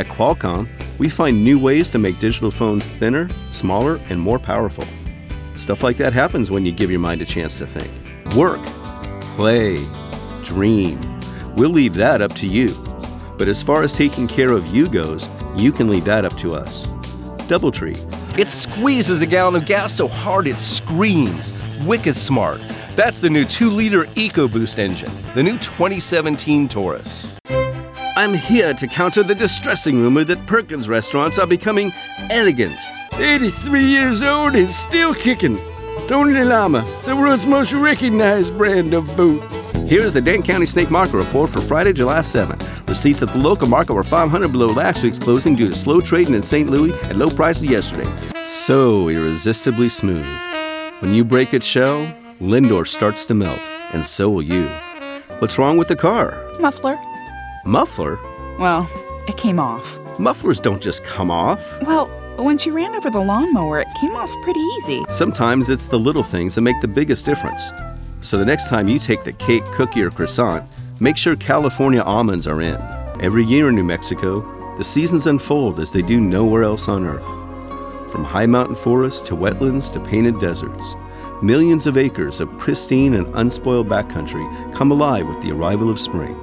At Qualcomm, we find new ways to make digital phones thinner, smaller, and more powerful. Stuff like that happens when you give your mind a chance to think. Work, play, dream. We'll leave that up to you. But as far as taking care of you goes, you can leave that up to us. Doubletree. It squeezes a gallon of gas so hard it screams. Wicked smart. That's the new 2 liter EcoBoost engine, the new 2017 Taurus. I'm here to counter the distressing rumor that Perkins restaurants are becoming elegant. 83 years old and still kicking. Tony Lama, the world's most recognized brand of boot. Here's the Dane County Snake Market Report for Friday, July 7th. Receipts at the local market were 500 below last week's closing due to slow trading in St. Louis and low prices yesterday. So irresistibly smooth. When you break its shell, Lindor starts to melt, and so will you. What's wrong with the car? Muffler. Muffler? Well, it came off. Mufflers don't just come off. Well, when she ran over the lawnmower, it came off pretty easy. Sometimes it's the little things that make the biggest difference. So the next time you take the cake, cookie, or croissant, make sure California almonds are in. Every year in New Mexico, the seasons unfold as they do nowhere else on Earth. From high mountain forests to wetlands to painted deserts, millions of acres of pristine and unspoiled backcountry come alive with the arrival of spring.